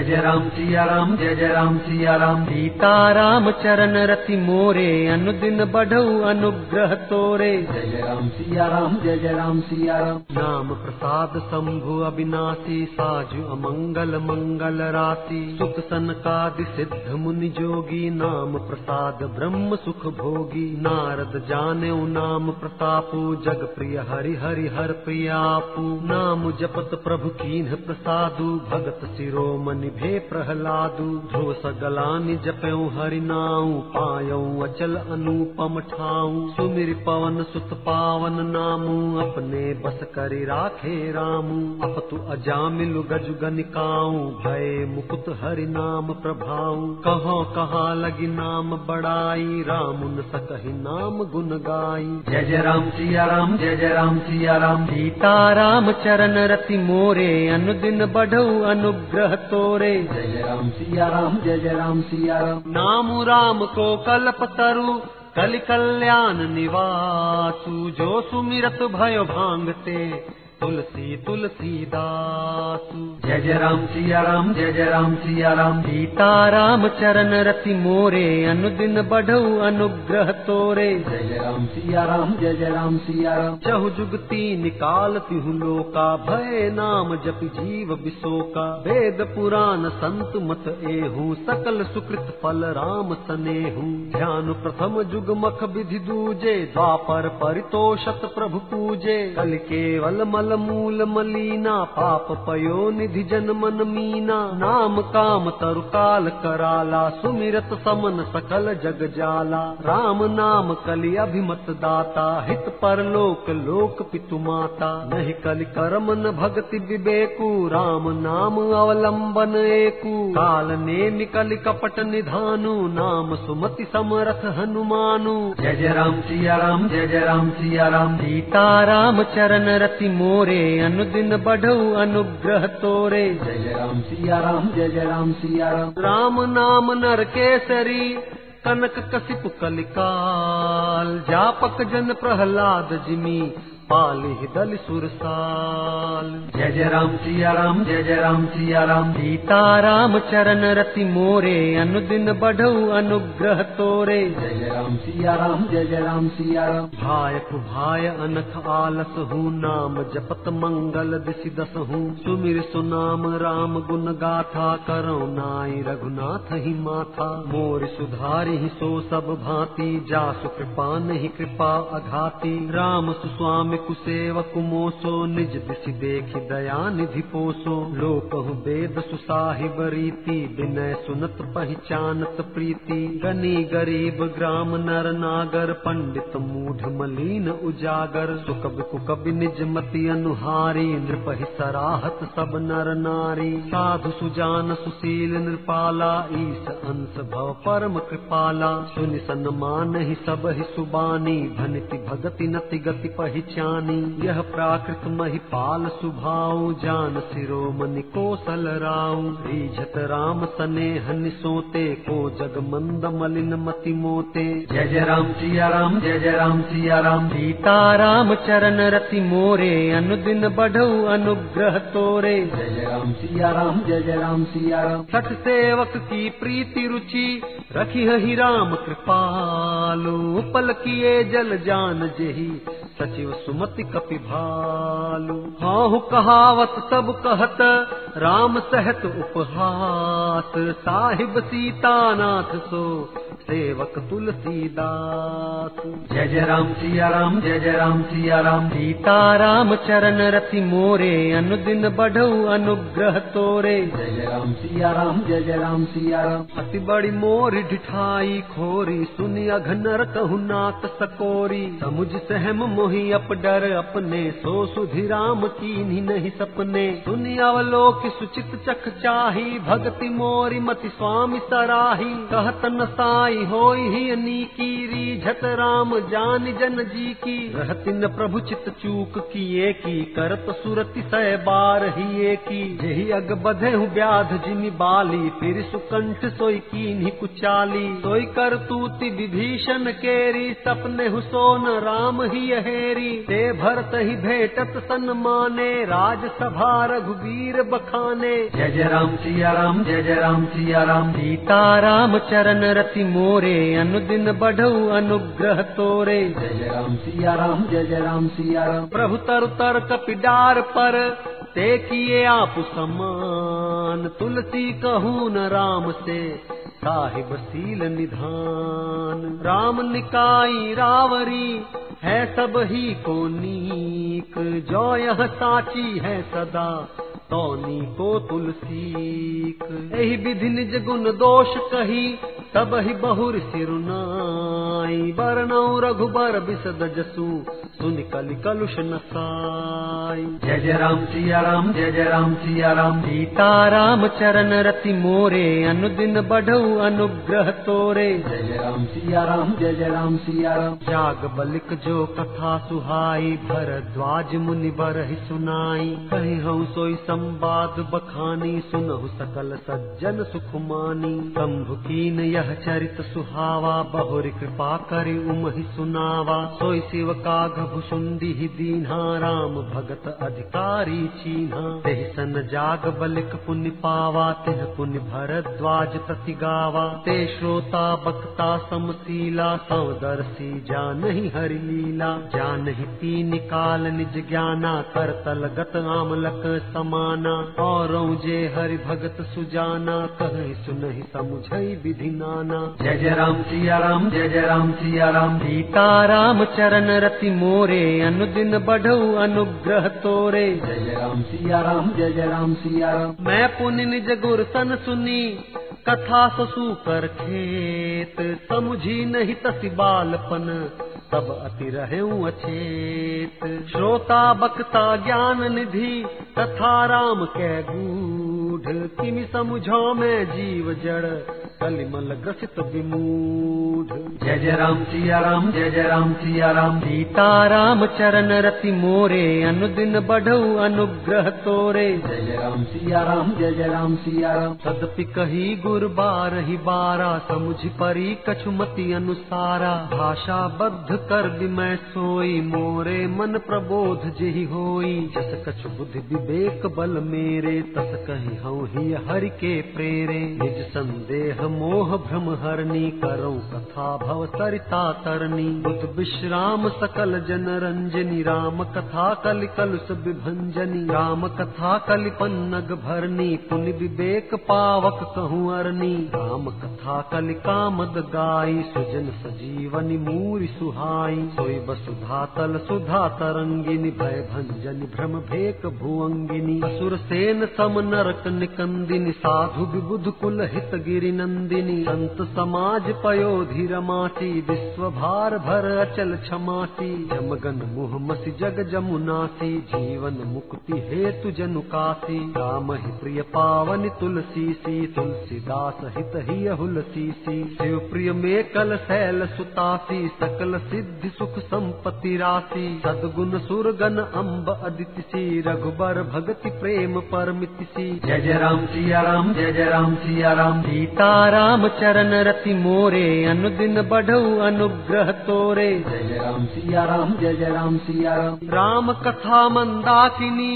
जय जय राम सिया राम जय जय राम सिया राम सीताराम चरण रति मोरे अनुदिन बढ़ऊ अनुग्रह तोरे। जय जय राम सिया राम जय जय राम सिया राम नाम प्रसाद शंभु अविनाशी साजु अमंगल मंगल राशि। सुख सनकादि सिद्ध मुनि जोगी नाम प्रसाद ब्रह्म सुख भोगी। नारद जाने नाम प्रतापु जग प्रिय हरि हरि हर प्रियापु नाम जपत प्रभु कीन्ह प्रसादु भगत शिरोमणि भे प्रहलादु ध्रुव सगलानि जपऊ हरि नाऊ पायऊ अचल अनुपम ठाऊ। सुमिर पवन सुत पावन नामू अपने बस करि राखे रामू। अपतु अजामिलु गजु गनिकाऊ भय मुकुत हरि नाम प्रभाऊ। कहो कहा लगी नाम बड़ाई राम न सकहि नाम गुन गाई। जय जय राम सिया राम जय जय राम सिया राम। सीताराम चरण रति मोरे अनुदिन बढ़ऊ अनुग्रह तोरे जय जय राम सिया राम जय जय राम सिया राम नाम राम को कल्प तरु कल कल्याण निवासु जो सुमिरत भयो भांगते तुलसी तुलसीदासु। जय जय राम सिया राम जय जय राम सिया राम सीताराम चरण रति मोरे अनुदिन बढ़ऊ अनुग्रह तोरे। जय जय राम सिया राम जय जय राम सिया राम चहु जुगती निकाल तिहु लोका भय नाम जप जीव विशोका। वेद पुराण संत मत एहू सकल सुकृत फल राम सनेहू। ध्यान प्रथम जुग मख विधि दूजे द्वापर परितोषत प्रभु पूजे। कल केवल मल मूल मलीना पाप पयो निधि जन मन। मीना नाम काम तरु काल कराला सुमिरत समन सकल जग जाला। राम नाम कलि अभिमत दाता हित परलोक लोक पितु माता। नहीं कलि कर्म न भक्ति विवेकु राम नाम अवलंबन एकु। काल नेमि कलि कपट निधानु नाम सुमति समरथ हनुमानु। जय जय राम सिया राम जय जय राम सिया राम। सीताराम चरण रति मोरे अनुदिन बढ़ऊ अनुग्रह तोरे। जय जय राम सिया राम जय जय राम सिया राम। राम नाम नर केसरी कनक कसिप कलिकाल। जापक जन प्रहलाद जिमी पाली दल सुरसाल। जय जय राम सिया राम जय जय राम सिया राम सीताराम चरण रति मोरे अनुदिन बढ़ऊ अनुग्रह तोरे। जय जय राम सिया राम जय जय राम सिया राम भायक भाय अनख आलस हूँ नाम जपत मंगल दिशि दस हूँ। सुमिर सुनाम राम गुण गाथा करो नाई रघुनाथ ही माथा। मोर सुधारि ही सो सब भांति जासु कृपा नहीं कृपा अघाती। राम सुस्वामी कुसेवक मोसो, निज दिशि देखि दया निधि पोसो। लोक वेद सुसाहिब रीति विनय सुनत पहचानत प्रीति। गनी गरीब ग्राम नर नागर, पंडित मूढ़ मलीन उजागर। सुकब कुकब निज मति अनुहारी, नृपहि सराहत सब नर नारी। साधु सुजान सुशील नृपाला, ईस अंश भव परम कृपाला। सुनि सन्मान ही सब ही सुबानी भनिति भगति नति गति पहचानी। यह प्राकृत महिपाल सुभाऊ जान शिरोमणि कोसल राऊ। रीझत राम सने हनि सोते को जग मंद मलिन मति मोते। जय जय राम सिया राम जय जय राम सिया राम। सीताराम चरण रति मोरे अनुदिन बढ़ऊ अनुग्रह तोरे। जय जय राम सिया राम जय जय राम सिया राम। सठ सेवक की प्रीति रुचि रखी ही राम कृपालु। पल किए जल जान जेही सचिव सुमति कपि भालु। हाहु कहावत सब कहत राम सहत उपहास। साहिब सीतानाथ सो सेवक तुलसीदास। जय जय राम सिया राम जय जय राम सिया राम सीताराम चरण रति मोरे अनुदिन बढ़ऊ अनुग्रह तोरे। जय जय राम सिया राम जय जय राम सिया राम अति बड़ी मोर ढिठाई खोरी सुनि अघनर कहु नाथ सकोरी। समुझ सहम मोहि अप डर अपने सो सुधि राम कीन्ही नहीं सपने। सुनि अवलोक सुचित चख चाही भगति मोरी मति स्वामी सराही। कहत न साई निकाई होई ही नी रीझत राम जान जन जी की। रहती न प्रभु चित चूक किए की, करत सुरति सह बार ही की। यही अग बधे हूँ व्याध जिमि बाली, फिर सुकंठ सोई की कुचाली। सोई कर तूति विभीषण केरी, सपने हुसोन राम ही हेरी ते भरत ही भेटत सन्माने राज सभा रघुवीर बखाने। जय जय राम, सिया राम, जय जय राम, सिया राम। सीता राम चरण रति मोरे अनुदिन बढ़ऊ अनुग्रह तोरे। जय राम सिया राम जय जय राम सिया राम प्रभु तर तर कपिडार पर ते किए आप समान तुलसी कहूँ न राम से साहिब सील निधान। राम निकाई रावरी है सब ही को नीक। जो यह साची है सदा तौनी को तुलसीक एहि विधि निज गुण दोष कही तब ही बहुर सिरुनाई बरनौ रघुबर बिसद जसु सुनि कलि कलुष नसाई। जय जय राम सिया राम जय जय राम सिया राम सीता राम चरण रति मोरे अनुदिन बढ़ऊ अनुग्रह तोरे। जय जय राम सिया राम जय जय राम सिया राम जाग बलिक जो कथा सुहाई भरद्वाज मुनि बरहि सुनाई। कही हूँ सोई संवाद बखानी सुनहु सकल सज्जन सुखमानी। शंभु कीन यह चरित सुहावा बहुरी कृपा करि सुनावा। सोई शिव काघ भुषुंडी दीन्हा राम भगत अधिकारी चीन्हा। तेहि सन जाग बलिक पुण्य पावा तेह पुण्य भरद्वाज प्रति गावा। ते श्रोता बक्ता समशीला सौदर्शी जानहि हरि लीला। जानहि तीन काल निज ज्ञाना करतल गत आमलक समाना और जे हरि भगत सुजाना। कहि सुनहि समुझई विधि नाना। जय जय राम सिया राम जय जय राम सिया राम। सीता राम चरण रति मोरे अनुदिन बढ़ऊ अनुग्रह तोरे। जय जय राम सिया राम जय जय राम सिया राम। मैं पुनि निज गुर सन सुनी कथा ससु कर खेत। समुझी नहीं तसि बालपन तब अति रहूँ अचेत। श्रोता बक्ता ज्ञान निधि तथा राम कै गूढ़ किमि समुझो मैं जीव जड़ कलिमल ग्रसित विमूढ़। जय जय राम सिया राम जय जय राम सिया राम। सीता राम चरण रति मोरे अनुदिन बढ़ऊ अनुग्रह तोरे। जय जय राम सिया राम जय जय राम सिया राम। तदपि कही गुर बार ही बारा समुझ परी कछुमति अनुसारा। भाषा बद्ध कर मैं सोई, मोरे मन प्रबोध जेहि होई। जस कछु बुद्धि विवेक बल मेरे, तस कही हूँ ही हरि के प्रेरे। निज संदेह मोह भ्रम हरनी करऊँ कथा भव सरिता तरनी। बुध विश्राम सकल जन रंजनी, राम कथा कलि कलुष विभंजनी। राम कथा कलि पन्नग भरनी, पुनि विवेक पावक कहूँ अरनी। राम कथा कलि कामद गाई, सुजन सजीवनी मूरि सुहाई सोई वसुधा तल सुधा तरंगिनी, भय भंजनी, भ्रम भेक भुअंगिनी असुर सेन सम नरक निकंदिनी, साधु विबुध कुल हित गिरि नंदिनी, संत समाज पयोधि रमासी विश्व भार भर अचल क्षमासी जमगन मुह मसी जग जमुनासी, जीवन मुक्ति हेतु जनु कासी, राम ही प्रिय पावन तुलसी सी तुलसीदास हित ही हुलसी सी शिव प्रिय में कल शैल सुतासी, सकल सिद्धि सुख संपत्ति राशि। सदगुण सुरगन अम्ब अदिति सी रघुबर भगति प्रेम परमिति सी जय जय राम सिया राम जय जय राम सिया राम सीता राम चरण रति मोरे। अनुदिन बढ़ऊ अनुग्रह तोरे। जय जय राम सिया राम जय जय राम सिया राम राम कथा मंदाकिनी।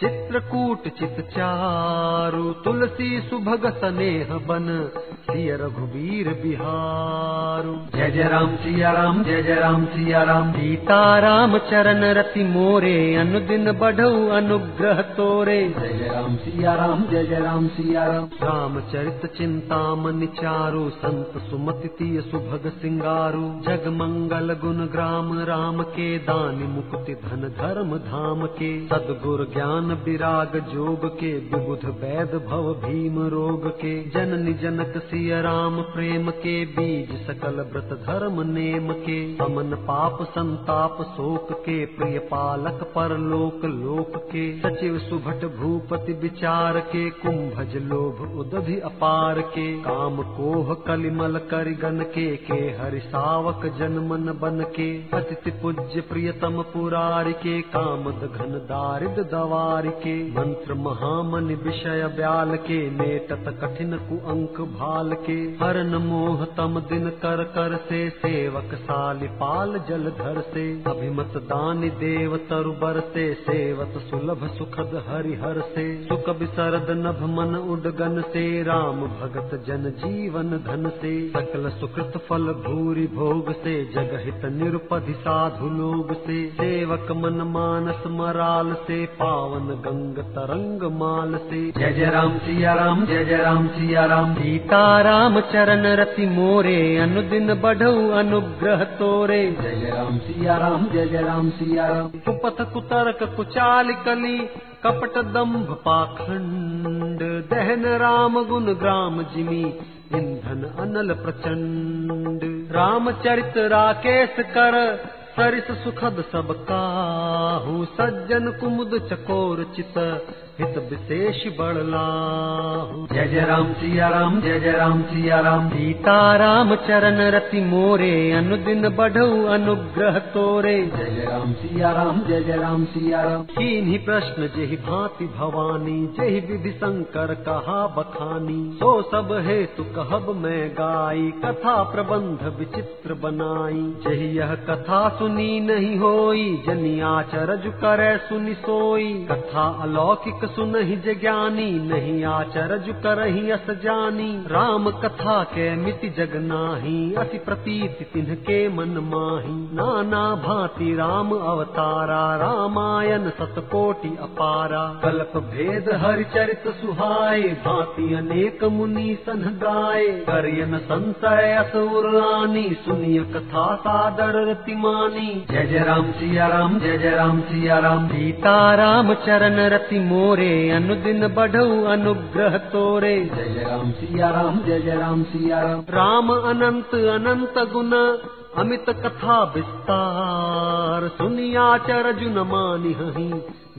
चित्रकूट चित चारु तुलसी सुभग स्नेह बन सिय रघुवीर बिहारु। जय जय राम सिया राम जय जय राम सिया राम। सीता राम चरण रति मोरे अनुदिन बढ़ऊ अनुग्रह तोरे। जय जय राम सिया राम जय जय राम सिया राम। रामचरित चिंतामणि चारु संत सुमति तीय सुभग सिंगारु। जग मंगल गुण ग्राम राम के दानि मुक्ति धन धर्म धाम के। सदगुर ज्ञान विराग जोग के विबुध वैद भव भीम रोग के। जननी जनक सिय राम प्रेम के, बीज सकल व्रत धर्म नेम के। अमन पाप संताप शोक के, प्रिय पालक पर लोक के। सचिव सुभट भूपति विचार के, कुंभज लोभ उदधि अपार के। काम कोह कलिमल करिगन के के हरि सावक जन मन बन के। अतिथि पूज्य प्रियतम पुरारि के, कामद घन दारिद दवारि के। मंत्र महामनि विषय ब्याल के, मेटत कठिन कुअंक भाल के। हरन मोह तम दिन कर कर से, सेवक सालि पाल जलधर से। अभिमत दानि देव तरुबर से, सेवत सुलभ सुखद हरिहर से। सुख विसरद नभ मन उडगन से, राम भगत जन जीवन धन से। सकल सुकृत फल भूरि भोग से, जगहित निरुपधि साधु लोग से। सेवक मन मानस मराल से, पावन गंग तरंग माल से। जय जय राम सिया राम जय जय राम सिया राम सीता राम चरण रति मोरे अनुदिन बढ़ऊ अनुग्रह तोरे। जय जय राम सिया राम जय जय राम सिया राम कुपथ कुतर्क कुचाल कली कपट दम्भ पाखंड। दहन राम गुण ग्राम जिमी ईंधन अनल प्रचंड। रामचरित राकेश कर सरिस सुखद सब काहू सज्जन कुमुद चकोर चित हित विशेष बड़लाहू जय जय राम सिया राम जय जय राम सिया राम सीता राम चरण रति मोरे अनुदिन बढ़ऊ अनुग्रह तोरे। जय जय राम सिया राम जय जय राम सिया राम ही प्रश्न जेहि भांति भवानी जेहि विधि शंकर कहा बखानी। सो सब हेतु कहब मैं गाई कथा प्रबंध विचित्र बनाई। जेहि यह कथा सुनी नहीं होई जनियाचरज करे सुनि सोई। कथा अलौकिक सुनहि ज्ञानी, नहीं आचरज करही अस जानी। राम कथा के मिति जग नाही, अति प्रतीति तिन्ह के मन माही। नाना भांति राम अवतारा, रामायण सतकोटि अपारा। कल्प भेद हरिचरित सुहाय भांति अनेक मुनि सन गाय करयन संशय असुर आनी सुनिय कथा सादर रतिमानी जय जय राम सिया राम, जय जय राम सिया राम। सीता राम चरण रति मोरे अनुदिन बढ़ऊ अनुग्रह तोरे। जय राम सिया राम जय जय राम सिया राम। राम अनंत अनंत गुण अमित कथा विस्तार सुनिया चरजुन मानि हही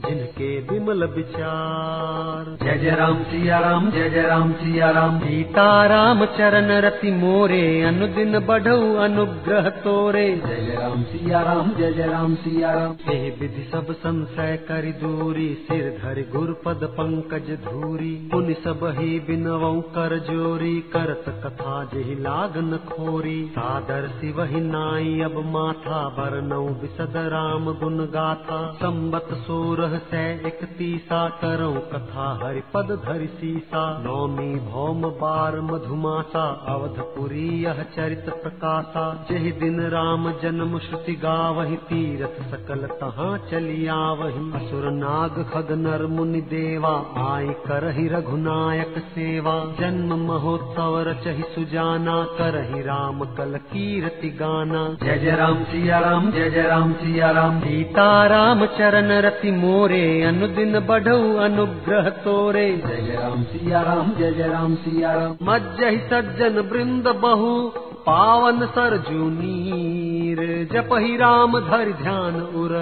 जिनके विमल विचार। जय जय राम सिया राम जय जय राम सिया राम। सीता राम चरण रति मोरे अनुदिन बढ़ऊ अनुग्रह तोरे। जय जय राम सिया राम जय जय राम सिया राम। हे विधि सब संशय करि दूरी सिर धरि गुरुपद पंकज धूरी। पुनि सब ही बिनवऊ कर जोरी करत कथा जेहि लागन खोरी। सादर सिवहि नाई अब माथा बरनऊ विसद राम गुण गाथा। संबत सोरह सै इकतीसा करऊं कथा हरिपद धरि सीसा। नौमी भौम बार मधुमासा अवधपुरी यह चरित प्रकाशा। जेहि दिन राम जन्म श्रुति गावहि तीरथ सकल तहाँ चली आवहि। असुर नाग खग नर मुनि देवा आय करहि रघुनायक सेवा। जन्म महोत्सव रचहि सुजाना करहि राम कल कीर्ति जय जय राम सिया राम जय जय राम सिया राम। सीता राम चरण रति मोरे अनुदिन बढ़ऊ अनुग्रह तोरे। जय जय राम सिया राम जय जय राम सिया राम। मज्जहि सज्जन वृंद बहु पावन सरजू नीर। जपहि राम धरि ध्यान उर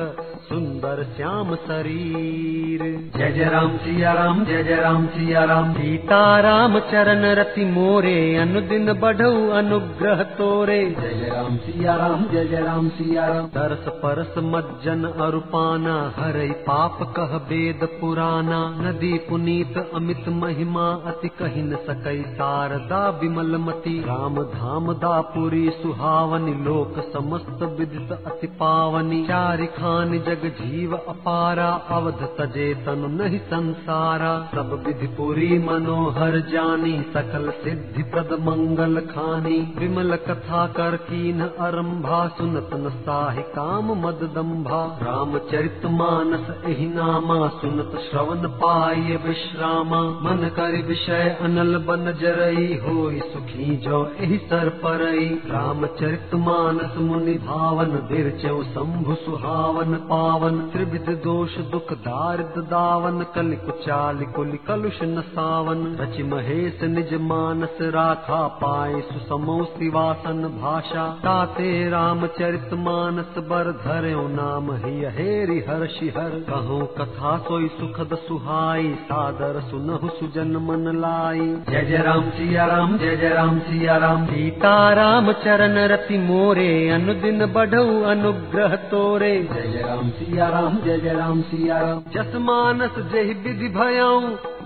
सुंदर श्याम शरीर। जय जय राम सिया राम जय जय राम सिया राम। सीता राम चरण रति मोरे अनुदिन बढ़ऊ अनुग्रह तोरे। जय जय राम सिया राम जय जय राम सिया राम। दरस परस मज्जन अरुपाना हरई पाप कह वेद पुराना। नदी पुनीत अमित महिमा अति कही न सकई शारदा विमल मती। राम धाम दापुरी सुहावनी लोक समस्त विदित अति पावनी। चारि खान जग जीव अपारा, अवध तजे तनु नहीं संसारा। सब विधि पुरी मनोहर जानी, सकल सिद्धि प्रद मंगल खानी। विमल कथा कर कीन अरंभा, सुनत न साहि काम मद दम्भा रामचरित मानस एहि नामा, सुनत श्रवण पाय विश्रामा। मन कर विषय अनल बन जरई, होई सुखी जो एहि सर परई। रामचरित मानस मुनि भावन, बिरचौ शंभु सुहावन पावन त्रिविध दोष, दुख दारिद दार पावन कलि कुचाल कुल कलुष न सावन रचि महेश निज मानस, राखा पाए सुसमो सिवासन भाषा। ताते रामचरित मानस, बर धर्यो नाम ही हेरि हर्षि हर कहो कथा सोई सुखद सुहाई, सादर सुनहु सुजन मन लाई। जय जय राम, सिया राम, जय जय राम, सिया राम। सीता राम चरण रति मोरे, अनुदिन बढ़ऊ अनुग्रह तोरे। जय जय राम सिया राम जय जय राम सिया राम जस मानस जय विधि भयऊ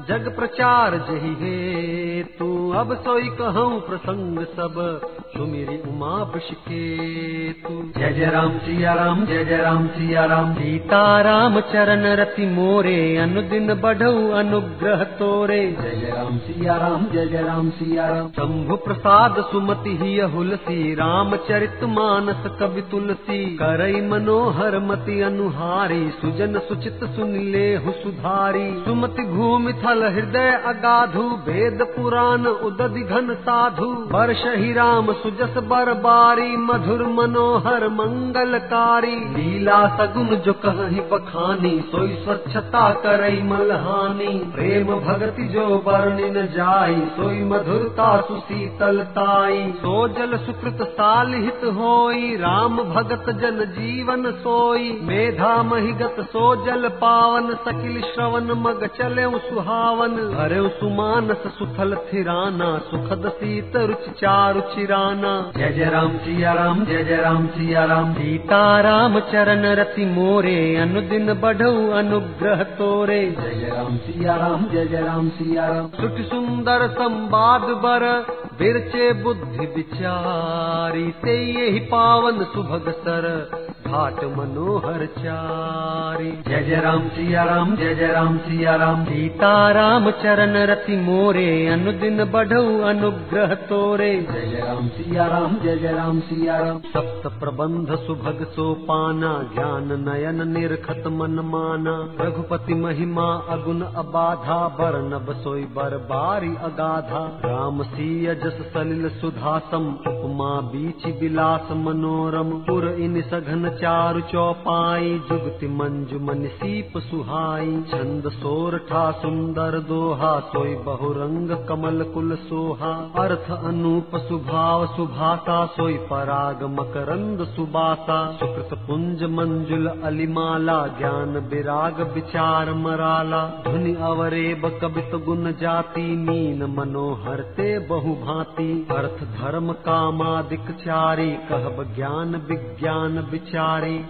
जग प्रचार जहि हे। तू अब सोई कहूँ प्रसंग सब सुमिरी उमा के तू जय जय राम सिया राम जय जय राम सिया राम। सीता राम चरण रति मोरे अनुदिन बढ़ऊ अनुग्रह तोरे। जय जय राम सिया राम जय जय राम सिया राम। शंभु प्रसाद सुमति ही हुलसी राम चरित मानस कवि तुलसी। करई मनोहर मति अनुहारी सुजन सुचित सुनिले हु सुधारी। सुमति थल हृदय अगाधु वेद पुराण उदधि घन साधु। वर्ष ही राम सुजस बरबारी, मधुर मनोहर मंगलकारी। लीला सगुन जो कहि बखानी, सोई स्वच्छता करई मलहानी। प्रेम भगति जो वर्णि न जाई, सोई मधुरता सुशीतलताई सो जल सुकृत सालिहित होई, राम भगत जन जीवन सोई। मेधा महिगत सो जल पावन, सकिल श्रवण मग चले सुहावन हरे सुमानस सुथल थिराना सुखद सीत रुचि चारु चिराना। जय जय राम सिया राम जय जय राम सिया राम। सीता राम चरण रति मोरे अनुदिन बढ़ऊ अनुग्रह तोरे। जय जय राम सिया राम जय जय राम सिया राम। सुख सुंदर संवाद बर बिरचे बुद्धि विचारी। से यही पावन सुभग सर घाट मनोहर चारी। जय जय राम सिया राम जय जय राम सिया राम सीता राम चरण रति मोरे अनुदिन बढ़ऊ अनुग्रह तोरे। जय जय राम सिया राम जय जय राम सिया राम सप्त प्रबंध सुभग सोपाना ज्ञान नयन निर्खत मन माना। रघुपति महिमा अगुण अबाधा बरनब सोई बर बारी अगाधा। राम सीय जस सलिल सुधासम उपमा बीच विलास मनोरम। पुर इन सघन चारु चौपाई, जुगति मंजु मन सीप सुहाई। छंद सोरठा सुंदर दोहा, सोई बहुरंग कमल कुल सोहा। अर्थ अनूप सुभाव सुभासा सोई पराग मकरंद सुबासा सुकृत पुंज मंजुल अलिमाला, ज्ञान विराग विचार मराला। धुनि अवरेब कबित गुण जाति मीन मनोहर ते बहु भांति अर्थ धर्म कामादिक चारी, कहब ज्ञान विज्ञान विचारी।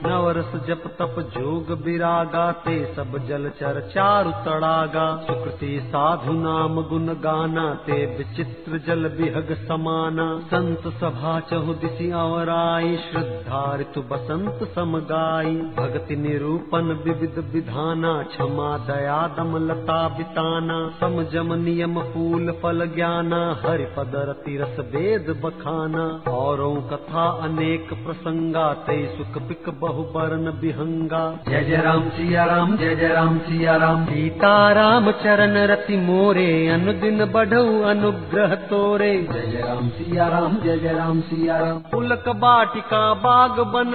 नवरस जप तप जोग विरागा ते सब जल चर चारु तड़ागा। सुकृति साधु नाम गुण गाना, ते विचित्र जल बिहग समाना। संत सभा चहु दिशि अवराई श्रद्धा ऋतु बसंत समगाई भक्ति निरूपण विविध विधाना, क्षमा दया दम लता बिताना। समजम नियम फूल फल ज्ञाना, हरि पद रति रस वेद बखाना। औरों कथा अनेक प्रसंगा, ते सुख पिक बहु बरन बिहंगा। जय जय राम सिया राम जय जय राम सिया राम सीता राम चरण रति मोरे अनुदिन बढ़ऊ अनुग्रह तोरे। जय जय राम सिया राम जय जय राम सिया राम पुलक बाटिका बाग बन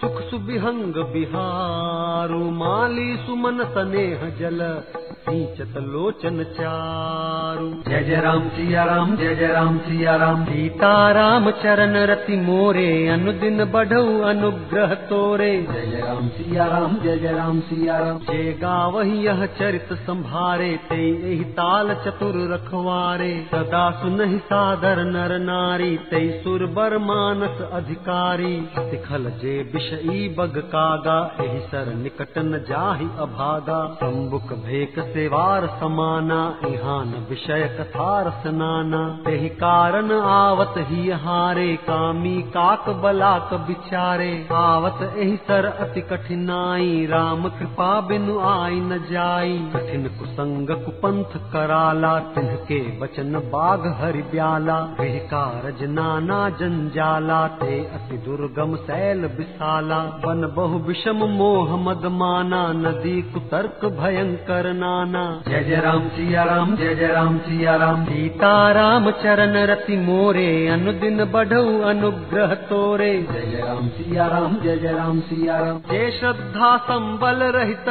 सुख सुबिहंग बिहारू। माली सुमन सनेह जल सींचत लोचन चारू। जय जय राम सिया राम जय जय राम सिया राम सीता राम चरण रति मोरे अनुदिन बढ़ऊ अनुग्रह तोरे। जय जय राम सिया राम जय जय राम सिया राम जे गावही यह चरित संभारे ते यही ताल चतुर रखवारे। सदा सुनहि सादर नर नारी ते सुर बर मानस अधिकारी। तिखल जे विषई बग कागा एहि सर निकट न जाहि अभागा। सम्बुक भेक सेवार समाना, इहान विषय कथा रसनाना। तेहि कारण आवत ही हारे, कामी काक बलाक बिचारे। आवत एहि सर अति कठिनाई, राम कृपा बिनु आई न जाई। कठिन कुसंग कुपंथ कराला तिनके वचन बाघ हरि ब्याला। गृह कारज नाना जंजाला ते अति दुर्गम सैल विशाला बन बहु विषम मोह मद माना नदी कुतर्क भयंकर जय जय राम सिया राम जय जय राम सिया राम सीता राम चरण रति मोरे अनुदिन बढ़ऊ अनुग्रह तोरे। जय जय राम सिया राम जय जय राम सिया राम जे श्रद्धा संबल रहित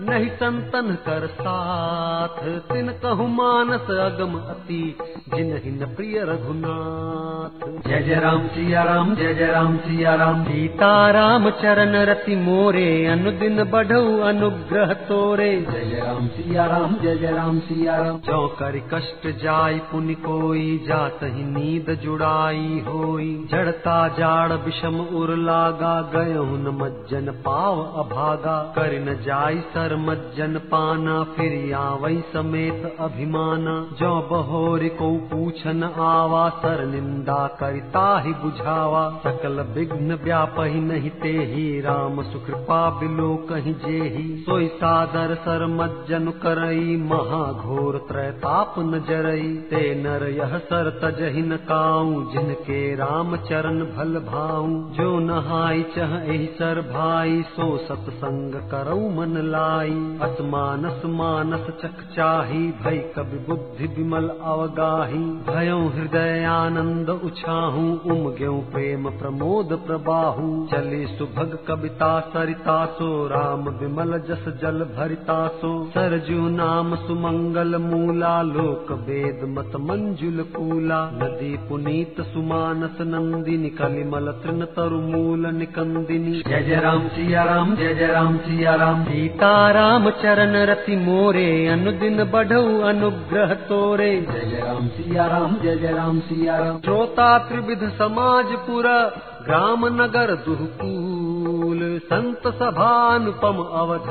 नहीं संतन कर साथ। तिन कहु मानस अगम अति जिन न प्रिय रघुनाथ। जय जय राम सिया राम जय जय राम सिया राम। सीता राम चरण रति मोरे अनुदिन बढ़ऊ अनुग्रह तोरे। जय जय राम सिया राम जय जय राम सिया राम। जो कर कष्ट जाय पुनि कोई जात ही नींद जुड़ाई होई। जड़ता जाड़ विषम उर लागा गयो न मज्जन पाव अभागा। कर न जाय सर मज्जन पाना, फिर आवई समेत अभिमाना। जो बहोरी को पूछन आवा, सर निंदा करिता ही बुझावा। सकल विघ्न व्यापहि नहीं ते ही राम सुकृपा बिलो कहीं जेही। सोई सादर सर मज्जन करई महाघोर त्रैताप न जरई। ते नर यह सर तजहि न काऊ, जिनके राम चरण भल भाऊ। जो नहाई चह एहि सर भाई, सो सतसंग करऊ मन लाई असमानस मानस चख चाही भई कवि बुद्धि विमल अवगाही। भयो हृदय आनंद उछाहू उमग्यो प्रेम प्रमोद प्रबाहू। चले सुभग कविता सरिता सो राम विमल जस जल भरिता सो। सरजू नाम सुमंगल मूला लोक वेद मत मंजुल कूला। नदी पुनीत सुमानस नंदिनी कलिमल तृण तरु मूल निकंदिनी। जय जय राम सिया राम जय जय राम सिया राम। सीता राम चरण रति मोरे अनुदिन बढ़ऊ अनुग्रह तोरे। जय जय राम सिया राम जय जय राम सिया राम श्रोता त्रिविध समाज पुर ग्राम नगर दुहकूल। संत सभा अनुपम अवध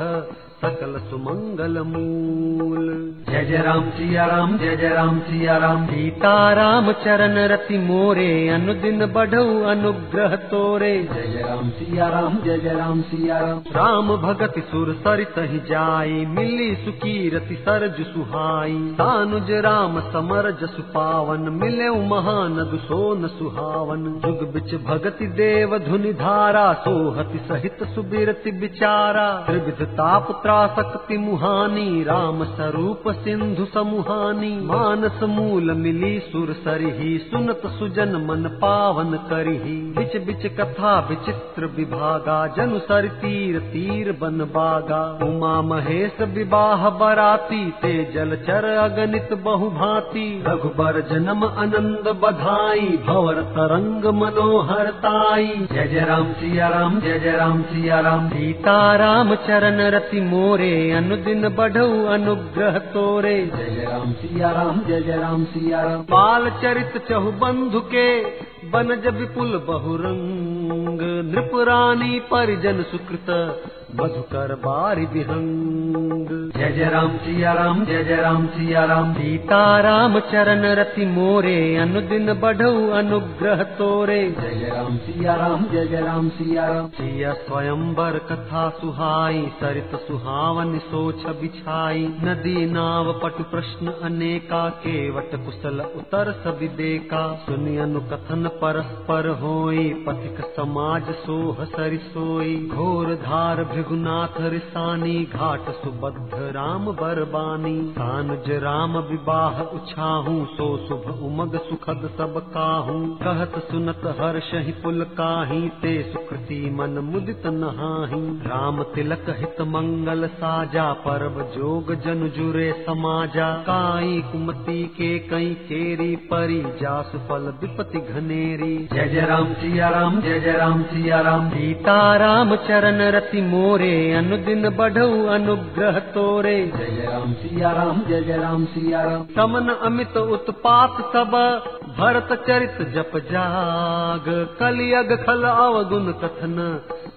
सकल सुमंगल मूल। जय जय राम सिया राम जय जय राम सिया राम। सीता राम चरण रति मोरे अनुदिन बढ़ऊ अनुग्रह तोरे। जय जय राम सिया राम जय जय राम सिया राम। राम भगति सुर सरित ही जाई मिली सुकीरति सरज सुहाई। तानुज राम समर जसु पावन मिले महानद सोन सुहावन। जुग बिच भगति देव धुनि धारा सोहति सहित सुबिरति बिचारा। त्रिविध ताप त्रासक्ति मुहानी, राम स्वरूप सिंधु समुहानी। मानस मूल मिली, सुर सरही, सुनत सुजन मन पावन करही। बिच बिच कथा विचित्र विभागा, जनु सर तीर तीर बन बागा। उमा महेश विवाह बराती, ते जल चर अगणित बहु भांति। रघुबर जन्म आनंद बधाई, भवर तरंग मनोहर ताई। जय जय राम, सिया राम, जय जय राम, सिया राम। सीता राम चरण रति मोरे अनुदिन बढ़ऊ अनुग्रह तोरे। जय राम सिया राम जय जय राम सिया राम बाल चरित चहु बंधु के बनज विपुल बहुरंग। नृप रानी परिजन सुकृत मधुकर बारि विहंग जय जय राम सिया राम जय जय राम सिया राम सीता राम चरण रति मोरे अनुदिन बढ़ऊ अनुग्रह तोरे। जय जय राम सिया राम जय जय राम सिया राम सिया स्वयंवर कथा सुहाई सरित सुहावन सोच बिछाई। नदी नाव पटु प्रश्न अनेका केवट कुशल उतर सभी देखा। सुनि अनुकथन परस्पर होई पथिक समाज सोह सरि सोई घोर धार भृगुनाथ रिसानी घाट सुबद्ध राम बरबानी। कानुज राम विवाह उछाहू सो शुभ उमग सुखद सब काहू। कहत सुनत हर्ष ही पुल काही, ते सुकृति मन मुदित नहाही। राम तिलक हित मंगल साजा, परब जोग जन जुरे समाजा। काई कुमति के कई केरी परी, जासु फल विपति घनेरी। जय जय राम सिया राम, जय जय राम सिया राम। सीता राम चरण रति मोरे अनुदिन बढ़ऊ अनुग्रह तोरे जय राम सिया राम जय जय राम सिया राम समन अमित उत्पात सब भरत चरित जप जाग कलियग खल अवगुण कथन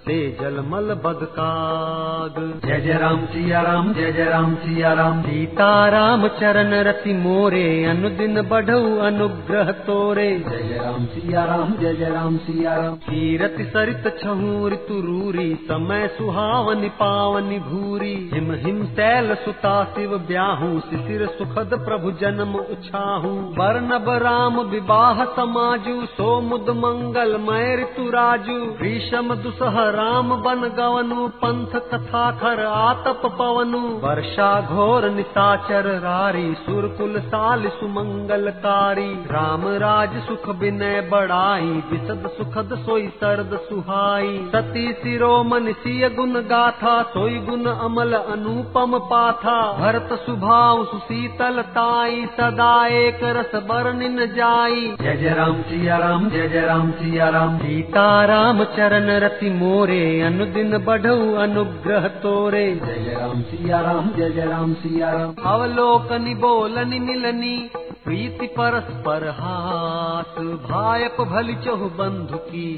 ते जलमल बगकाग जय जय राम सिया राम जय जय राम सिया राम। सीता राम चरण रति मोरे अनुदिन बढ़ऊ अनुग्रह तोरे। जय जय राम सिया राम जय जय राम सिया राम। कीरति सरित छहू ऋतु रूरी समय सुहावनि पावनि भूरी। हिम हिम शैल सुता शिव ब्याहू शिशिर सुखद प्रभु जन्म उछाहू। वर्णब राम विवाह समाजू सो मुद मंगल मय ऋतु राजू। भीषम दुसह राम बन गवनु पंथ कथा खर आतप पवनु। वर्षा घोर निशाचर रारी सुरकुल साल सुमंगलकारी राम राज सुख विनय बड़ाई विशद सुखद सोई सरद सुहाई। सती शिरोमन सिय गुण गाथा सोई गुण अमल अनुपम पाथा। भरत सुभाव सुशीतल ताई सदा एक रस बरनिन जाई। जय जय राम सिया राम जय जय राम सिया राम। सीता राम चरण रति मोरे अनुदिन बढ़ऊ अनुग्रह तोरे। जय जय राम सिया राम जय जय राम सिया राम। अवलोकनि बोलनि मिलनी प्रीति परस्पर हास भायप भलि चहु बंधु की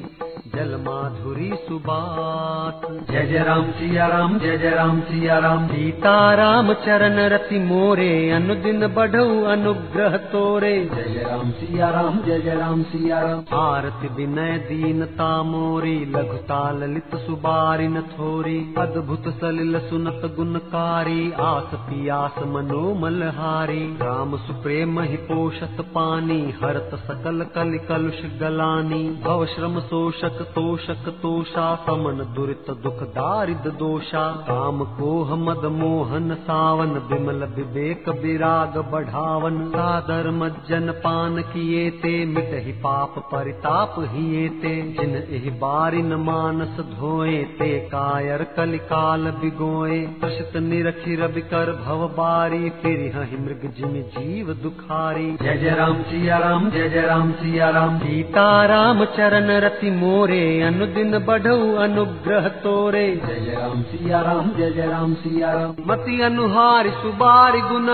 जल माधुरी सुबात। जय जय राम सिया राम जय जय राम सिया राम। सीता राम चरण रति मोरे अनुदिन बढ़ऊ अनुग्रह तोरे। जय जय राम सिया राम जय जय राम सिया राम। आरति विनय दीनता मोरी लघुता ललित सुबारी न थोरी। अद्भुत सलिल सुनत गुणकारी आस पियास मनोमल हारी। राम सुप्रेम ही पोषत पानी, हरत सकल कलि कलुष गलानी। भव श्रम शोषक, तोषक, तोषा, समन दुरित दुख दारिद दोषा। काम कोह मद मोहन सावन विमल विवेक विराग बढ़ावन। सादर मज्जन पान किए ते, मिटहि पाप परिताप हिए ते। जिन एहि बारी न मानस धोए, ते कायर कलिकाल बिगोए। प्रसित निरखि रवि कर भव बारी, फिर हहि मृग जिमि जीव दुखारी जय जय राम सिया राम जय जय राम सिया राम सीता राम चरण रति मोरे अनुदिन बढ़ऊ अनुग्रह तोरे। जय जय राम सिया राम जय जय राम सिया राम मति अनुहारि सुबारि गुण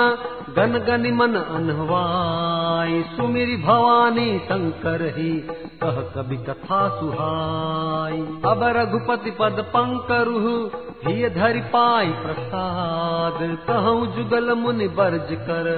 गन गनि मन अनहवाई। सुमिरि भवानी शंकर ही कह कवि कथा सुहाई। अब रघुपति पद पंकरुहु हिय धरि पाई प्रसाद। कहूँ जुगल मुनि बर्ज कर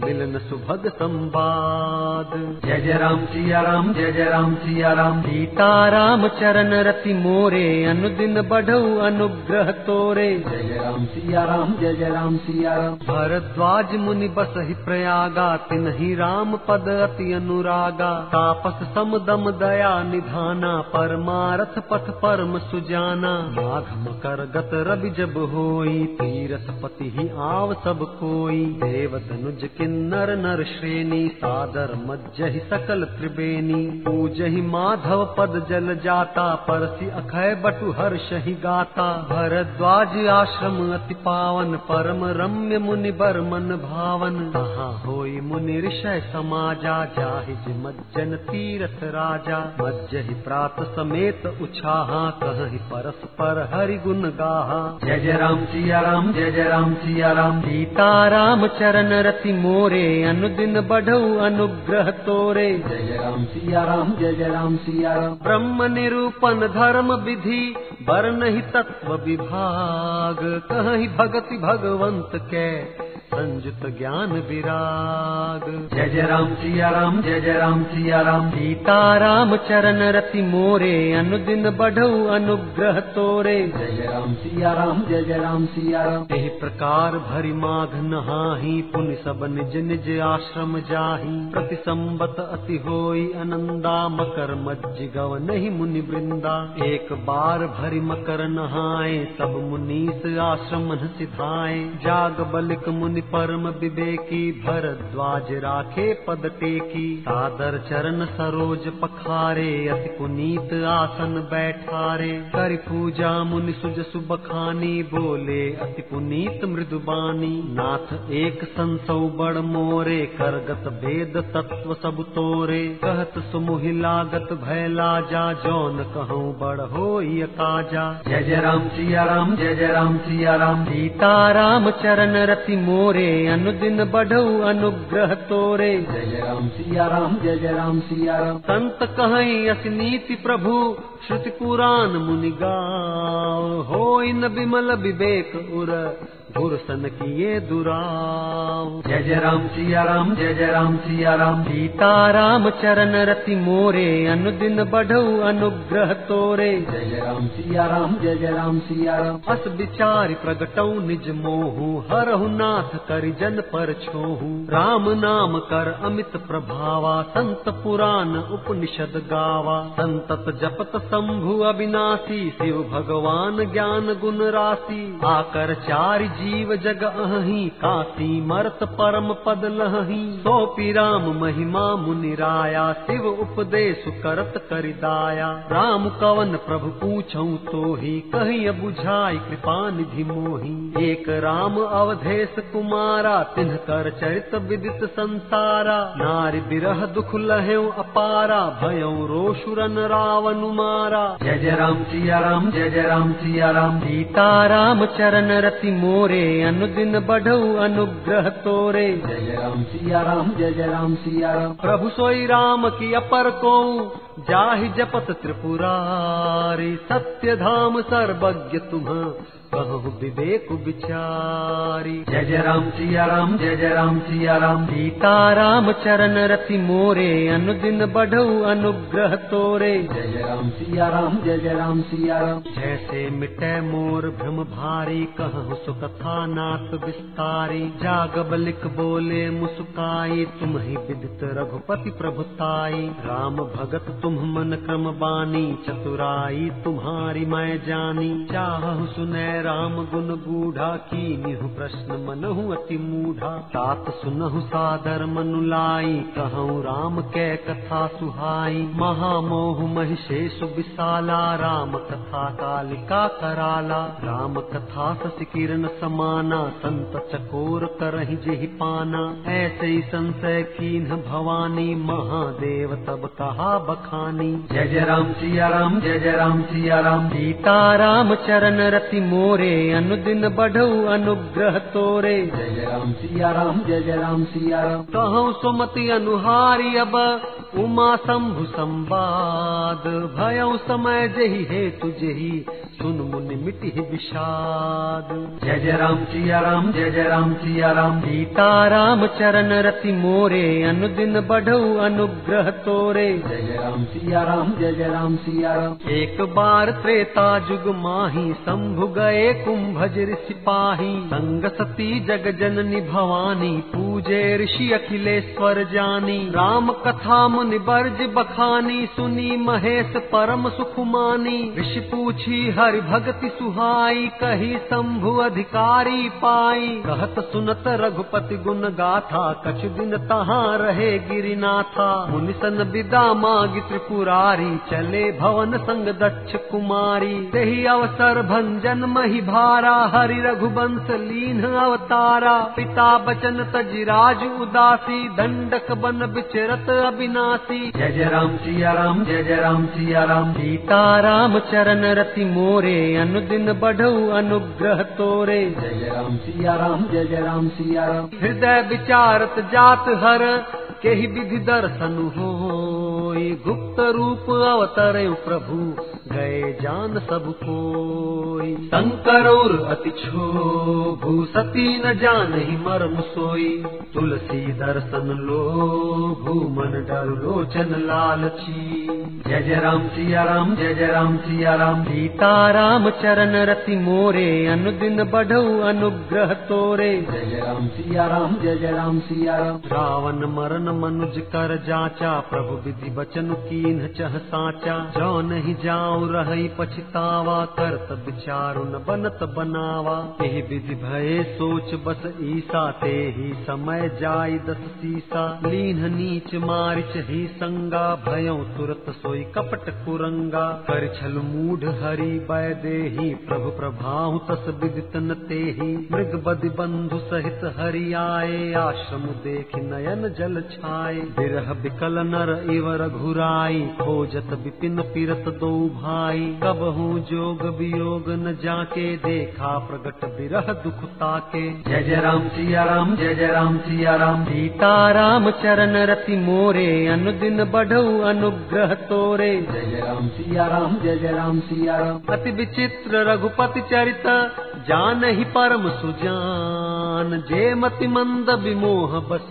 मिलन सुभग संवाद। जय जय राम सिया राम जय जय राम सिया राम। सीता राम चरण रति मोरे अनुदिन बढ़ऊ अनुग्रह तोरे। जय जय राम सिया राम जय जय राम सिया राम। भरद्वाज मुनि बस ही प्रयागा तिन्हि राम पद अति अनुरागा। तापस सम दम दया निधाना परमारथ पथ परम सुजाना। माघ मकर गत रवि जब होई तीरथ पति ही आव सब कोई। देव धनुज किन्नर नर श्रेणी, सादर मज्जहि सकल त्रिवेणी पूजहि माधव पद जल जाता, परसि अखय बटु हर्षहि गाता। भरद्वाज आश्रम अति पावन, परम रम्य मुनि बर मन भावन। कहाँ होई मुनि ऋषय समाजा, जाहि जि मज्जन तीरथ राजा। मज्जहि प्रात समेत उछाहा कहि परस्पर हरि गुण गाहा। जय जय राम सिया राम, जय जय राम सिया राम। सीता राम चरण रति मोरे अनुदिन बढ़ऊ अनुग्रह तोरे। जय राम सिया राम जय जय राम सिया राम ब्रह्म निरूपण धर्म विधि वर्ण ही तत्व विभाग। कहीं भगति भगवंत के संयुत ज्ञान विराग। जय जय राम सिया राम जय जय राम सिया राम। सीता राम चरण रति मोरे अनुदिन बढ़ऊ अनुग्रह तोरे। जय जय राम सिया राम जय जय राम सिया राम। एहि प्रकार भरि माघ नहाही पुनि सब निज निज आश्रम जाही। प्रति संबत अति होई अनंदा मकर मज्ज गव नहीं मुनि वृंदा एक बार भरि मकर नहाए सब मुनीस आश्रम सिधाए। जाग बलिक मुनि परम विवेकी, भरद्वाज राखे पद टेकी। सादर चरण सरोज पखारे, अति पुनीत आसन बैठारे। कर पूजा मुनि सुज सुबखानी, बोले अति पुनीत मृदुबानी नाथ एक संसौ बड़ मोरे, करगत भेद तत्व सब तोरे। कहत सुमुहि लागत भय लाजा, जौन कहूँ बड़ हो काजा जय जय राम सिया राम, जय जय राम सिया राम। सीता राम चरण रति मोरे। अनुदिन बढ़ऊ अनुग्रह तोरे। जय जय राम सिया राम जय जय राम सिया राम। संत कहें अस नीति प्रभु श्रुति पुराण मुनि गाओ हो इन विमल विवेक उर घुरसन किए दुराव जय जय राम सिया राम जय जय राम सिया राम सीता राम चरण रति मोरे अनुदिन बढ़ऊ अनुग्रह तोरे। जय जय राम सिया राम जय जय राम सिया राम अस विचारि प्रगटऊ निज मोहु हरहु नाथ करि जन पर छोहु। राम नाम कर अमित प्रभावा संत पुराण उपनिषद गावा। संतत जपत शंभु अविनाशी शिव भगवान ज्ञान गुण राशि। आकर चारि जीव जग अहि काशी मरत परम पद लहि सोपी राम महिमा मुनि राया शिव उपदेश करत करिदाया राम कवन प्रभु पूछऊ तो ही कही बुझाई कृपा निधि मोही। एक राम अवधेश कुमारा तिन्ह कर चरित विदित संसारा। नारि बिरह दुख लह्यो अपारा भयऊ रोशुरन रावण मारा जय जय राम सिया राम जय जय राम सिया राम। सीता राम चरण रति मोरे। अनुदिन बढ़ऊ अनुग्रह तोरे। जय राम सिया राम जय जय राम सिया राम प्रभु सोई राम की अपर को जाहि जपत त्रिपुरारी। सत्य धाम सर्वज्ञ कहु विवेक विचारी। जय जय राम सिया राम जय जय राम सिया राम सीता राम चरण रति मोरे अनुदिन बढ़ऊ अनुग्रह तोरे। जय जय राम सिया राम जय जय राम सिया राम जैसे मिटै मोर भ्रम भारी कहु सुकथा नाथ विस्तारी। जागब लिख बोले मुस्काई तुम ही विदित रघुपति प्रभुताई राम भगत तुम मन क्रम बानी चतुराई तुम्हारी मैं जानी। चाहु सुनै राम गुण गूढ़ा की निहु प्रश्न मनहु अति मूढ़ा। तात सुनहु सादर मनु लाई कहूँ राम कै कथा सुहाई। महामोह महिषेश विशाला राम कथा कालिका कराला। राम कथा सस किरण समाना संत चकोर करहि जेहि पाना। ऐसे ही संशय कीन भवानी महादेव तब कहा बखानी। जय जय राम सिया राम जय जय राम सिया राम। सीता राम चरण रति मोरे अनुदिन बढ़ऊ अनुग्रह तोरे। जय राम सिया राम जय जय राम सिया राम कहूँ सुमति अनुहारी अब उमा शंभु संवाद। भयऊ समय जही हे तुझही सुन मुनि मिटि विषाद। जय जय राम सिया राम जय जय राम सिया राम सीता राम चरण रति मोरे अनुदिन बढ़ऊ अनुग्रह तोरे। जय जय राम सिया राम जय जय राम सिया राम एक बार त्रेता जुग माही शंभु गए कुंभज सिपाही संग सती जग जननी भवानी पूजे ऋषि अखिलेश्वर जानी राम कथा मुनि बर्ज बखानी सुनी महेश परम सुख मानी। ऋषि पूछी हरि भगति सुहाई कही शंभु अधिकारी पाई। कहत सुनत रघुपति गुण गाथा कछु दिन तहाँ रहे गिरिनाथा। मागी त्रिपुरारी चले भवन संग दक्ष कुमारी। तेहि अवसर भंजन मही भारा हरि रघुवंश लीन अवतारा। पिता बचन तजिराज उदासी दंडक बन विचरत अविनाशी। जय जय राम सिया राम जय जय राम सिया राम। सीता राम चरण रति मोरे अनुदिन बढ़ऊ अनुग्रह तोरे। जय जय राम सिया राम जय जय राम सिया राम। हृदय विचारत जात हर केहि विधि दर्शन हो गुप्त रूप अवतरे प्रभु गए जान सब कोई। शंकर और अति क्षोभु सती न जान ही मर्म सोई। तुलसी दर्शन लो मन डर लोचन लालची। जय जय राम सिया राम जय जय राम सिया राम सीता राम चरण रति मोरे अनुदिन बढ़ऊ अनुग्रह तोरे। जय जय राम सिया राम जय जय राम सिया राम रावण मरण मनुज कर जाचा, प्रभु विधि बचन कीन चह साचा। जो नहीं जाऊँ रही पछतावा करत विचारु न बनत बनावा। विधि भये सोच बस ईसा, ते ही समय जाय दस सीसा। लीन नीच मारिच ही संगा, भयो तुरत सोई कपट कुरंगा। कर छल मूढ़ हरि बै देही प्रभु प्रभाहु तस विदित न तेही मृग बदि बंधु सहित हरि आए, आश्रम देख नयन जल छाए विरह बिकल नर इव रघुराई खोजत विपिन पीरत दो भाई। कब हूँ जोग वियोग न जाके, देखा प्रगट विरह दुख ताके। जय जय राम सिया राम जय जय राम सिया राम सीता राम चरण रति मोरे, अनुदिन बढ़ऊ अनुग्रह तोरे। जय जय राम सिया राम जय जय राम सिया राम अति विचित्र रघुपति चरित, जान ही परम सुजान। जे मति मंद विमोह बस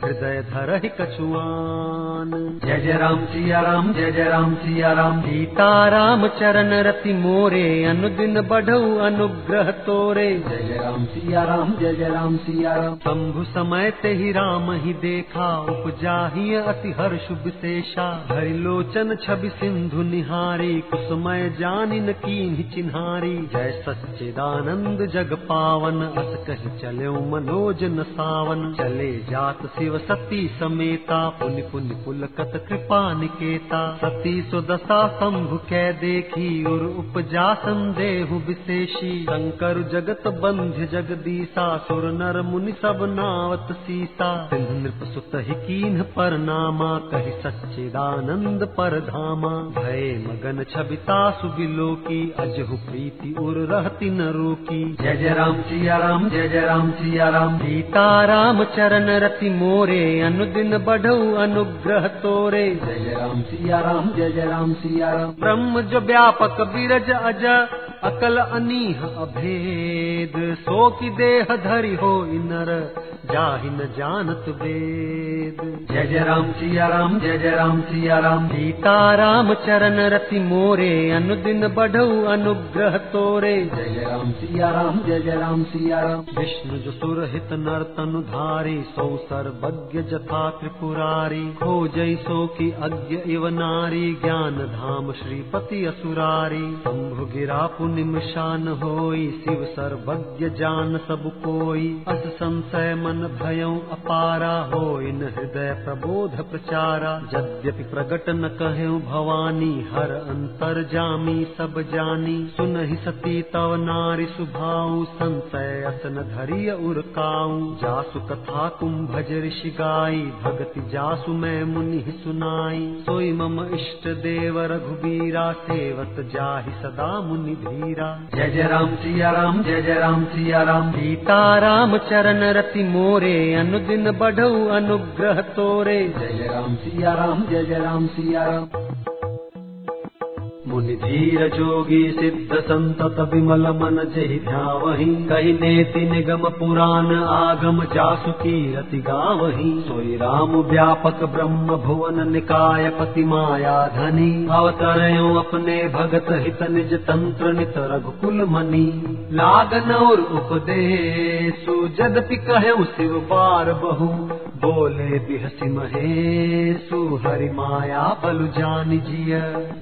हृदय धर ही कछुआन। जय जय राम सिया राम जय जय राम सिया राम सीता राम चरण रति मोरे अनुदिन बढ़ऊ अनुग्रह तोरे। जय जय राम सिया राम जय जय राम सिया राम शंभु समय ते ही राम ही देखा उपजा ही अति हर्ष विशेषा हरि लोचन छवि सिंधु निहारी कुसमय जानिन की चिन्हारी। जय सच्चिदानंद जग पावन अस कहि चले मनोज न सावन चले जात शिव सती समेता। पुनि पुनि, पुलकत कृपा निकेता। सती सुदशा शंभु कै देखी। उर उपजा संदेहु विशेषी। शंकर जगत बंध्य जगदीसा सुर नर मुनि सब नावत सीसा। नृप सुत ही कीन्ह पर नामा। कहि सच्चिदानंद पर धामा। भय मगन छबिता सुबिलो की अजहु प्रीति उर रहती न रोकी। जय जय राम सिया राम, जय जय राम सिया राम। सीता राम चरण रति मोरे अनुदिन बढ़ऊ अनुग्रह तोरे जय जय राम सिया राम जय जय राम सिया राम ब्रह्म जो व्यापक बिरज अज अकल अनीह अभेद सो की देह धरि हो नर जाहि न जानत वेद जय जय राम सिया राम जय जय राम सिया राम सीता राम चरण रति मोरे अनुदिन बढ़ऊ अनुग्रह तोरे जय जय राम सिया राम जय जय राम सिया राम विष्णु जो सुर हित नर तनु धारी सौ सर्वज्ञ जथा त्रिपुरारी खो जैसो की अज्ञ इव नारी ज्ञान धाम श्रीपति असुरारी शंभु गिरा पुनिम शान होई, शिव सर्वज्ञ जान सब कोई। अस संशय मन भयं अपारा होई, न हृदय प्रबोध प्रचारा। यद्यपि प्रगट न कहूँ भवानी, हर अंतर जामी, सब जानी। सुनहि सती तव नारी सुभाऊ, संशय असन धरिय उरकाऊ जासु कथा कुंभज ऋषि गाई, भगति जासु मैं मुनि सुनाई। सोई मम इष्ट देव रघुबीरा, सेवत जाहि सदा मुनि धीरा जय जय राम सिया राम जय जय राम सिया राम सीता राम चरण रति मोरे अनुदिन बढ़ऊ अनुग्रह तोरे। जय जय राम सिया राम जय जय राम सिया राम मुनि धीर जोगी सिद्ध संतत विमल मन जहि ध्यावही कही नेति निगम पुराण आगम जासु कीरति गावही सोई राम व्यापक ब्रह्म भुवन निकाय पति माया धनी अवतरयो अपने भगत हित निज तंत्र नित रघुकुल मनी लागन और उपदेशु जदपि कहु शिव बार बहु बोले बिहसी महेशु, हरि माया बलु जान जिय।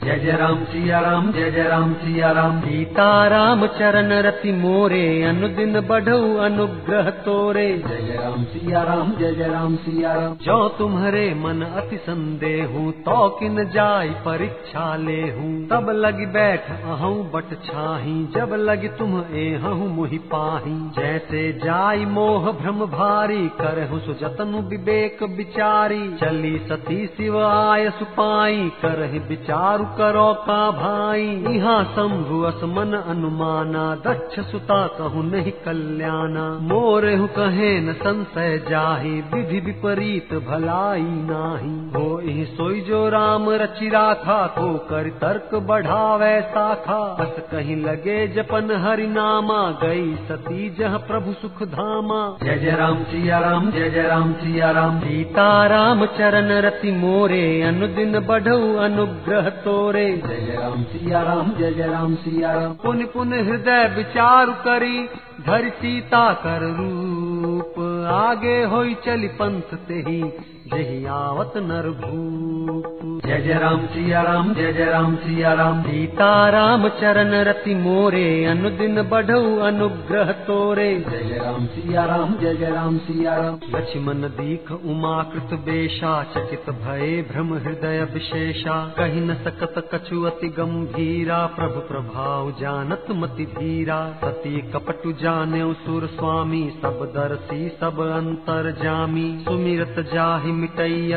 जय जय राम सिया राम, जय जय राम सिया राम। सीता राम चरण रति मोरे, अनुदिन बढ़ऊ अनुग्रह तोरे। जय जय राम सिया राम, जय जय राम सिया राम। जो तुम्हारे मन अति संदेहू तो किन जाय परीक्षा ले हूँ तब लगी बैठ अहू बट छाही, जब लगी तुम एहू मुहि पाही। जैसे जाय मोह भ्रम भारी, करहु सुजतनु विवेक विचारी चली सती शिव आय सुपाई करहि विचारु करो का भाई। यहाँ शंभु असमन अनुमाना दक्ष सुता कहु नहीं कल्याणा। मोरे हु कहे न संशय जाहि विधि विपरीत भलाई नाही। हो सोई जो राम रचि राखा को कर तर्क बढ़ावे शाखा बस कहीं लगे जपन हरि नामा गई सती जह प्रभु सुख धामा। जय जय राम सिया राम जय जय राम सिया राम सीता राम चरण रति मोरे अनुदिन बढ़ऊ अनुग्रह तोरे। जय राम सिया राम जय जय राम सिया राम पुन पुन हृदय विचार करी धर सीता कर रूप। आगे होई चली पंथ ते ही जही आवत नर भूप जय जय राम सिया राम जय जय राम सिया राम सीता राम चरण रति मोरे अनुदिन बढ़ऊ अनुग्रह तोरे। जय जय राम सिया राम जय जय राम सिया राम लक्ष्मण दीख उमाकृत बेशा चकित भये भ्रम हृदय विशेषा। कही न सकत कछु अति गंभीरा प्रभु प्रभाव जानत मति धीरा। सती कपटु जाने सुर स्वामी सब दर्शी सब अंतर जामी। सुमिरत जाहि मिटई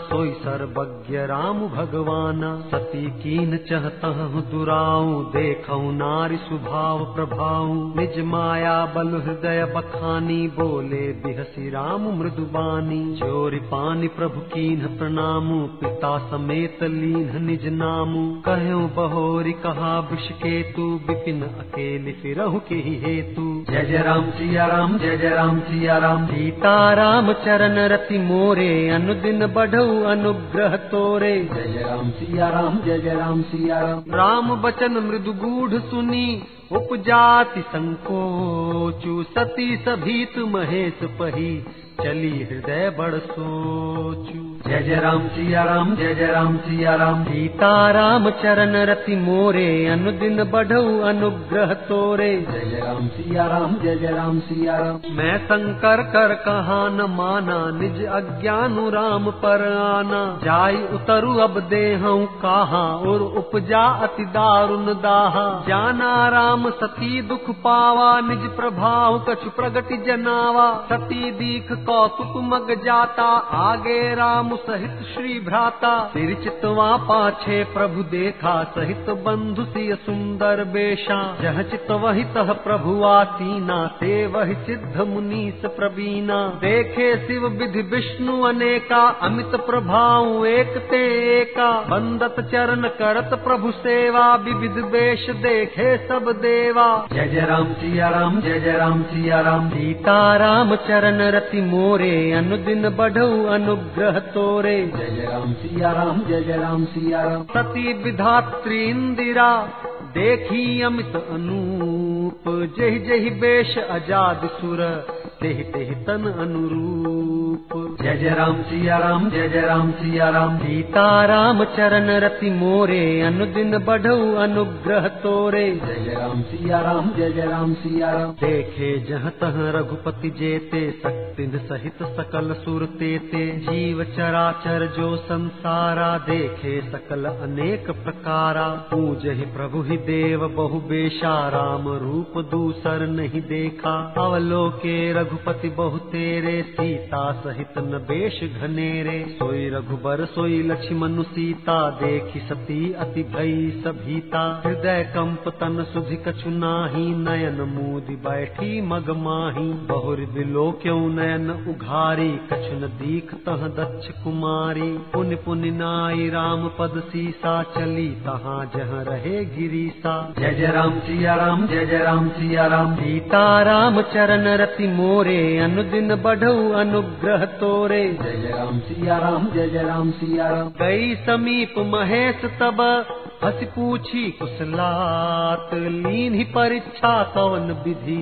सोई सर्वज्ञ राम भगवाना। सती कीन चहतहु दुराऊ, देखऊ नारी स्वभाव प्रभाऊ। निज माया बल हृदय बखानी, बोले बिहसी राम मृदुबानी जोरि पानी प्रभु कीन प्रणामु, पिता समेत लीन निज नामु। कहूँ बहोरी कहा विष केतु विपिन अकेले फिरहु के ही हेतु। जय जय राम सिया राम, जय जय राम सिया राम। सीता राम चरण रति मोरे अनुदिन बढ़ऊ अनुग्रह तोरे। जय जय राम सिया राम जय जय राम सिया राम। राम बचन मृदु गूढ़ सुनी। उपजाति संकोचु सती सभीत महेश पही चली हृदय बड़ सोचू। जय जय राम सिया राम जय जय राम सिया राम। सीता राम चरण रति मोरे अनुदिन बढ़ऊ अनुग्रह तोरे। जय जय राम सिया राम जय जय राम सिया राम। मैं शंकर कर कहा न माना निज अज्ञानु राम पर आना। जाई उतरु अब देहऊ कहा और उपजा अति दारुण दाहा। जाना राम सती दुख पावा, निज प्रभाव कछु प्रगति जनावा। सती दीख कौतुक मग जाता, आगे राम सहित श्री भ्राता। सिर चितवा पाछे प्रभु देखा, सहित बंधु सिय सुंदर बेशा। जह चित वही तह प्रभु आसीना, ते वही सिद्ध मुनीस प्रवीणा। देखे शिव विधि विष्णु अनेका, अमित प्रभाव एक ते एका। बंदत चरण करत प्रभु सेवा, विविध वेश देखे सब देवा। जय जय राम सिया राम जय जय राम सिया राम। सीता राम चरण रति मोरे अनुदिन बढ़ऊ अनुग्रह तोरे। जय जय राम सिया राम जय जय राम सिया राम। सती विधात्री इंदिरा देखी अमित अनूप जहि जहि बेश अजाद सुर तेहि तेहि तन अनुरूप। जय जय राम सिया राम जय जय राम सिया राम सीता राम चरण रति मोरे अनुदिन बढ़ऊ अनुग्रह तोरे। जय जय राम सिया राम जय जय राम सिया राम देखे जह तह रघुपति जेते शक्ति सहित सकल सुर तेते। जीव चराचर जो संसारा देखे सकल अनेक प्रकारा। पूजहि प्रभु ही देव बहु बेशा राम रूप दूसर नहीं देखा। अवलोके रघुपति बहु तेरे सीता सहित न बेश घनेरे। सोई रघुबर, सोई लक्ष्मण सीता, देखी सती अति भई सभीता हृदय कंप तन सुधि कछु नयन मूदि बैठी मग माही। बहुर बिलो क्यों नयन उघारी, कछु न दीख तह दक्ष कुमारी। पुन पुन नाई राम पद सीसा चली, तहाँ जह रहे गिरीसा। जय जय राम, सिया राम, जय जय राम सिया राम सीता राम चरण रति मोरे अनुदिन बढ़ऊ अनुग्रह तोरे। जय राम सिया राम जय जय राम सिया राम गई समीप महेश तब हस पूछी कुशलात लीन ही परीक्षा कवन विधि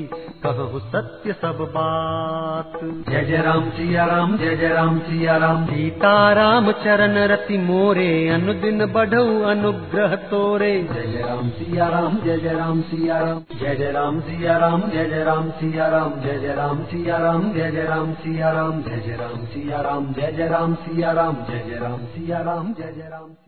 कहु सत्य सब बात जय जय राम सिया राम जय जय राम सिया राम सीता राम चरण रति मोरे अनुदिन बढ़ऊ अनुग्रह तोरे जय जय राम सिया राम जय जय राम सिया राम जय जय राम सिया राम जय जय राम सिया राम जय जय राम सिया राम जय जय राम सिया राम जय जय राम सिया राम जय जय राम सिया राम जय जय राम सिया राम जय जय राम